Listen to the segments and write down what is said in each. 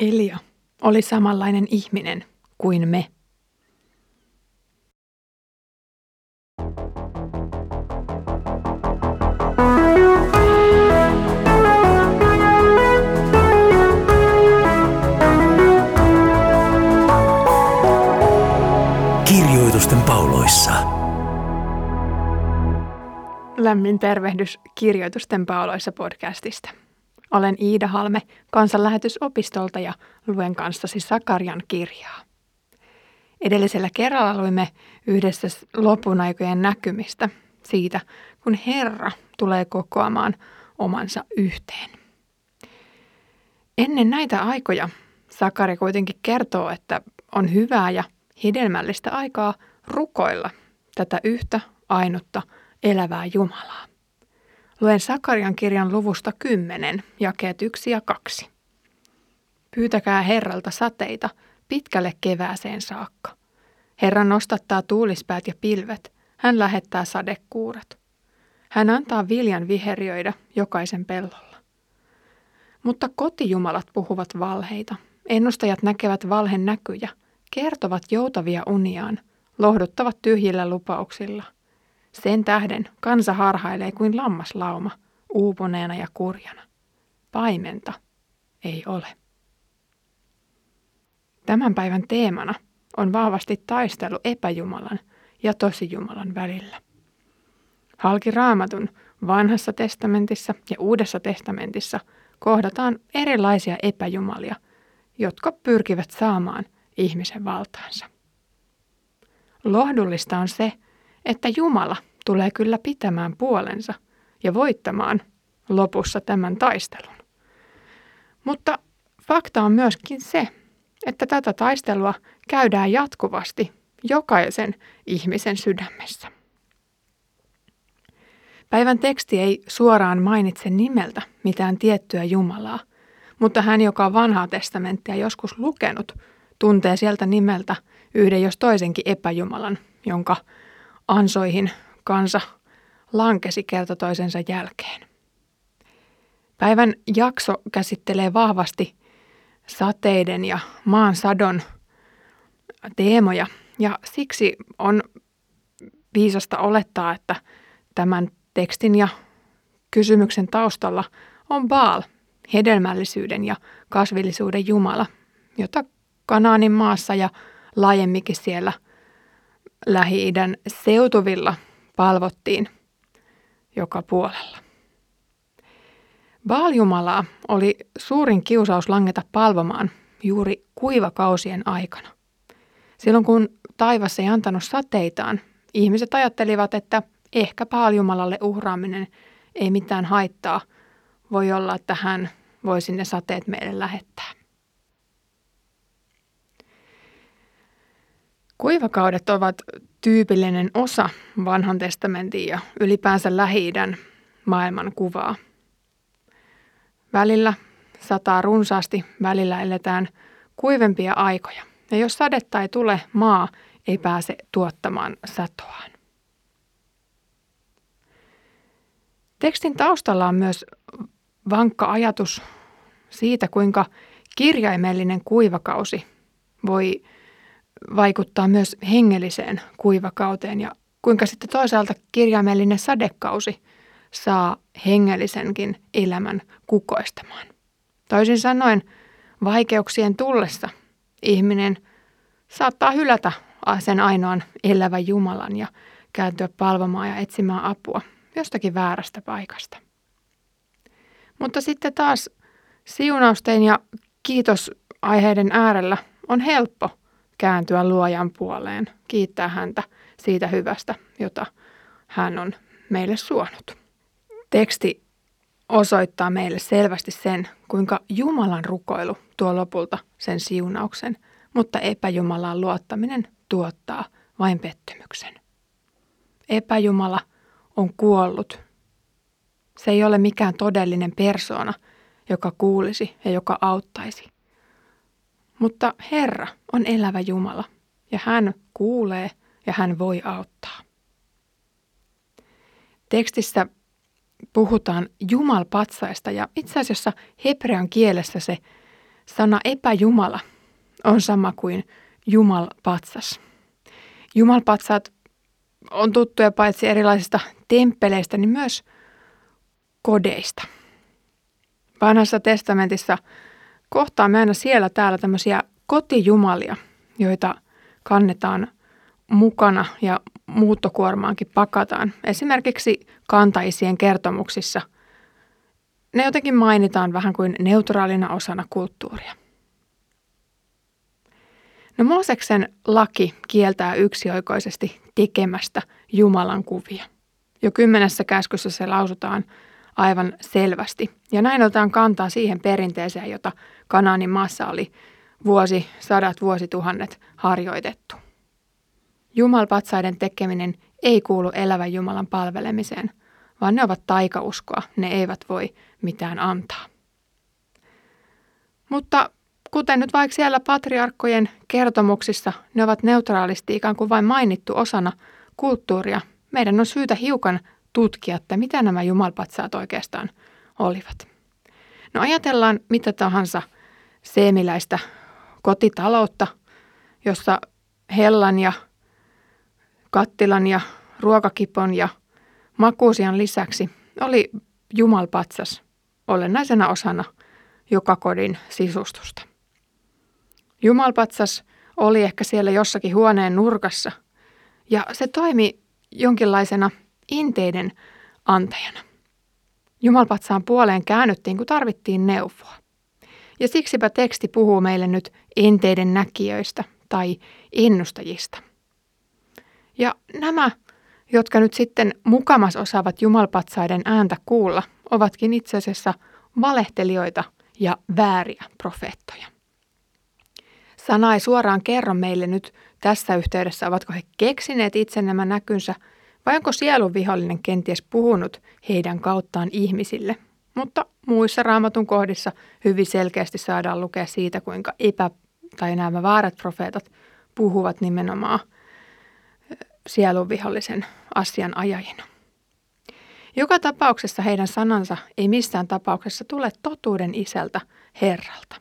Elia oli samanlainen ihminen kuin me. Kirjoitusten pauloissa. Lämmin tervehdys Kirjoitusten pauloissa podcastista. Olen Iida Halme kansanlähetysopistolta ja luen kanssasi Sakarian kirjaa. Edellisellä kerralla luimme yhdessä lopun aikojen näkymistä siitä, kun Herra tulee kokoamaan omansa yhteen. Ennen näitä aikoja Sakari kuitenkin kertoo, että on hyvää ja hedelmällistä aikaa rukoilla tätä yhtä ainutta elävää Jumalaa. Luen Sakarian kirjan luvusta 10, jakeet 1 ja 2. Pyytäkää Herralta sateita pitkälle kevääseen saakka. Herra nostattaa tuulispäät ja pilvet, hän lähettää sadekuuret. Hän antaa viljan viheriöidä jokaisen pellolla. Mutta kotijumalat puhuvat valheita. Ennustajat näkevät valhen näkyjä, kertovat joutavia uniaan, lohduttavat tyhjillä lupauksilla – sen tähden kansa harhailee kuin lammaslauma, uupuneena ja kurjana. Paimenta ei ole. Tämän päivän teemana on vahvasti taistelu epäjumalan ja tosijumalan välillä. Halki raamatun vanhassa testamentissa ja uudessa testamentissa kohdataan erilaisia epäjumalia, jotka pyrkivät saamaan ihmisen valtaansa. Lohdullista on se, että Jumala tulee kyllä pitämään puolensa ja voittamaan lopussa tämän taistelun. Mutta fakta on myöskin se, että tätä taistelua käydään jatkuvasti jokaisen ihmisen sydämessä. Päivän teksti ei suoraan mainitse nimeltä mitään tiettyä Jumalaa, mutta hän, joka on vanhaa testamenttia joskus lukenut, tuntee sieltä nimeltä yhden jos toisenkin epäjumalan, jonka ansoihin kansa lankesi kerta toisensa jälkeen. Päivän jakso käsittelee vahvasti sateiden ja maan sadon teemoja ja siksi on viisasta olettaa, että tämän tekstin ja kysymyksen taustalla on Baal, hedelmällisyyden ja kasvillisuuden Jumala, jota Kanaanin maassa ja laajemminkin siellä – Lähi-idän seutuvilla palvottiin joka puolella. Baaljumalaa oli suurin kiusaus langeta palvomaan juuri kuivakausien aikana. Silloin kun taivas ei antanut sateitaan, ihmiset ajattelivat, että ehkä Baaljumalalle uhraaminen ei mitään haittaa. Voi olla, että hän voisi ne sateet meille lähettää. Kuivakaudet ovat tyypillinen osa vanhan testamentin ja ylipäänsä lähi maailman kuvaa. Välillä sataa runsaasti, välillä eletään kuivempia aikoja. Ja jos sadetta ei tule, maa ei pääse tuottamaan satoaan. Tekstin taustalla on myös vankka ajatus siitä, kuinka kirjaimellinen kuivakausi voi vaikuttaa myös hengelliseen kuivakauteen ja kuinka sitten toisaalta kirjaimellinen sadekausi saa hengellisenkin elämän kukoistamaan. Toisin sanoen, vaikeuksien tullessa ihminen saattaa hylätä sen ainoan elävän Jumalan ja kääntyä palvomaan ja etsimään apua jostakin väärästä paikasta. Mutta sitten taas siunausten ja kiitosaiheiden äärellä on helppo kääntyä luojan puoleen, kiittää häntä siitä hyvästä, jota hän on meille suonut. Teksti osoittaa meille selvästi sen, kuinka Jumalan rukoilu tuo lopulta sen siunauksen, mutta epäjumalaan luottaminen tuottaa vain pettymyksen. Epäjumala on kuollut. Se ei ole mikään todellinen persoona, joka kuulisi ja joka auttaisi – mutta Herra on elävä Jumala ja hän kuulee ja hän voi auttaa. Tekstissä puhutaan jumalpatsaista ja itse asiassa hebrean kielessä se Sana epäjumala on sama kuin jumalpatsas. Jumalpatsaat on tuttuja paitsi erilaisista temppeleistä, niin myös kodeista. Vanhassa testamentissa kohtaamme aina siellä täällä tämmöisiä kotijumalia, joita kannetaan mukana ja muuttokuormaankin pakataan. Esimerkiksi kantaisien kertomuksissa ne jotenkin mainitaan vähän kuin neutraalina osana kulttuuria. No Mooseksen laki kieltää yksioikoisesti tekemästä Jumalan kuvia. Jo kymmenessä käskyssä se lausutaan aivan selvästi. Ja näin otetaan kantaa siihen perinteeseen, jota Kanaanin maassa oli vuosi, sadat vuosituhannet harjoitettu. Jumalpatsaiden tekeminen ei kuulu elävän Jumalan palvelemiseen, vaan ne ovat taikauskoa, ne eivät voi mitään antaa. Mutta kuten nyt vaikka siellä patriarkkojen kertomuksissa, ne ovat neutraalisti ikään kuin vain mainittu osana kulttuuria. Meidän on syytä hiukan tutkia, että mitä nämä jumalpatsaat oikeastaan olivat. No ajatellaan mitä tahansa seemiläistä kotitaloutta, jossa hellan ja kattilan ja ruokakipon ja makuusian lisäksi oli jumalpatsas olennaisena osana joka kodin sisustusta. Jumalpatsas oli ehkä siellä jossakin huoneen nurkassa ja se toimi jonkinlaisena inteiden antajana. Jumalpatsaan puoleen käännyttiin, kun tarvittiin neuvoa. Ja siksipä teksti puhuu meille nyt enteiden näkijöistä tai ennustajista. Ja nämä, jotka nyt sitten mukamas osaavat jumalpatsaiden ääntä kuulla, ovatkin itse asiassa valehtelijoita ja vääriä profeettoja. Sana ei suoraan kerro meille nyt tässä yhteydessä, ovatko he keksineet itse nämä näkynsä vai onko sielun vihollinen kenties puhunut heidän kauttaan ihmisille. Mutta muissa raamatun kohdissa hyvin selkeästi saadaan lukea siitä, kuinka epä- tai nämä väärät profeetat puhuvat nimenomaan sielun vihollisen asian ajajina. Joka tapauksessa heidän sanansa ei missään tapauksessa tule totuuden isältä Herralta.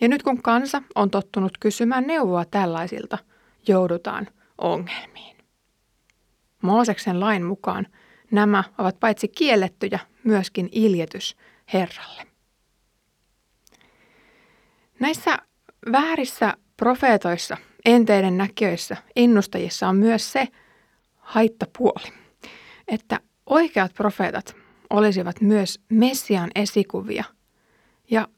Ja nyt kun kansa on tottunut kysymään neuvoa tällaisilta, joudutaan ongelmiin. Mooseksen lain mukaan nämä ovat paitsi kiellettyjä, myöskin iljetys Herralle. Näissä väärissä profeetoissa, enteiden näköissä, ennustajissa on myös se haittapuoli, että oikeat profeetat olisivat myös Messian esikuvia ja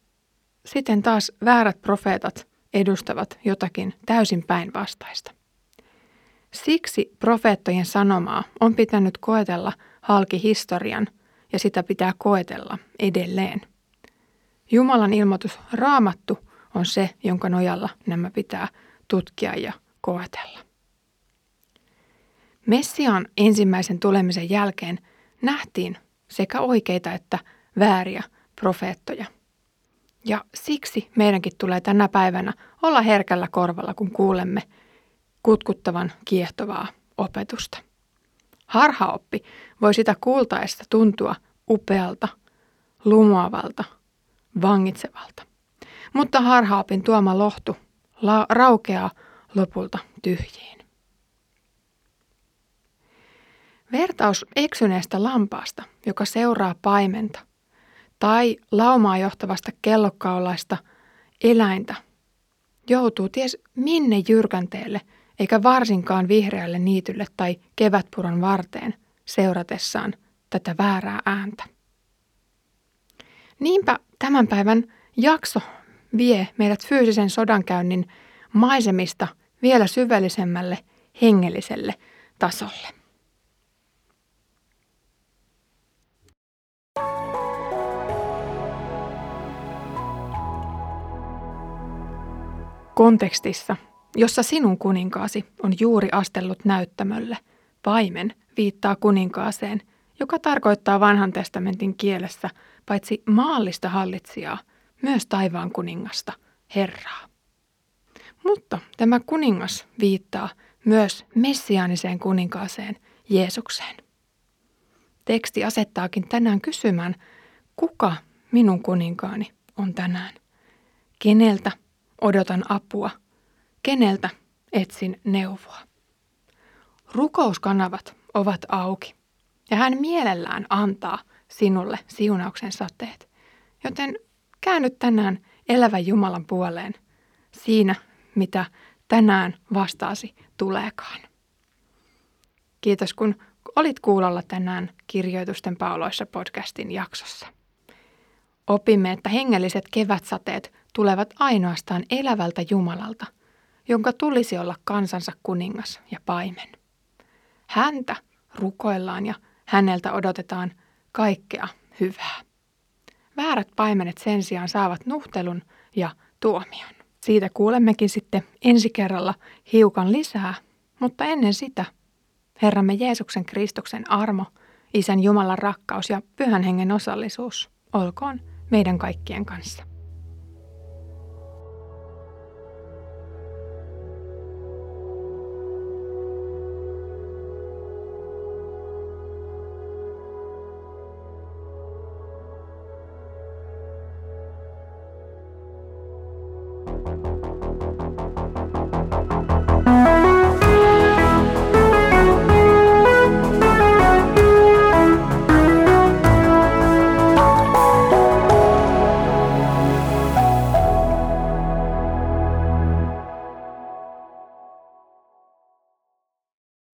sitten taas väärät profeetat edustavat jotakin täysin päinvastaista. Siksi profeettojen sanomaa on pitänyt koetella halki historian ja sitä pitää koetella edelleen. Jumalan ilmoitus raamattu on se, jonka nojalla nämä pitää tutkia ja koetella. Messiaan ensimmäisen tulemisen jälkeen nähtiin sekä oikeita että vääriä profeettoja. Ja siksi meidänkin tulee tänä päivänä olla herkällä korvalla, kun kuulemme kutkuttavan kiehtovaa opetusta. Harhaoppi voi sitä kuultaessa tuntua upealta, lumoavalta, vangitsevalta. Mutta harhaopin tuoma lohtu la- raukeaa lopulta tyhjiin. Vertaus eksyneestä lampaasta, joka seuraa paimenta, tai laumaa johtavasta kellokkaulaista eläintä, joutuu ties minne jyrkänteelle – eikä varsinkaan vihreälle niitylle tai kevätpuron varteen seuratessaan tätä väärää ääntä. Niinpä tämän päivän jakso vie meidät fyysisen sodankäynnin maisemista vielä syvällisemmälle hengelliselle tasolle. Kontekstissa jossa sinun kuninkaasi on juuri astellut näyttämölle. Paimen viittaa kuninkaaseen, joka tarkoittaa vanhan testamentin kielessä paitsi maallista hallitsijaa, myös taivaan kuningasta, Herraa. Mutta tämä kuningas viittaa myös messiaaniseen kuninkaaseen, Jeesukseen. Teksti asettaakin tänään kysymään, kuka minun kuninkaani on tänään? keneltä odotan apua, keneltä etsin neuvoa. Rukouskanavat ovat auki ja hän mielellään antaa sinulle siunauksen sateet. Joten käänny tänään elävän Jumalan puoleen siinä, mitä tänään vastaasi tuleekaan. Kiitos kun olit kuulolla tänään Kirjoitusten pauloissa podcastin jaksossa. Opimme, että hengelliset kevätsateet tulevat ainoastaan elävältä Jumalalta, jonka tulisi olla kansansa kuningas ja paimen. Häntä rukoillaan ja häneltä odotetaan kaikkea hyvää. Väärät paimenet sen sijaan saavat nuhtelun ja tuomion. Siitä kuulemmekin sitten ensi kerralla hiukan lisää, mutta ennen sitä Herramme Jeesuksen Kristuksen armo, Isän Jumalan rakkaus ja Pyhän Hengen osallisuus olkoon meidän kaikkien kanssa.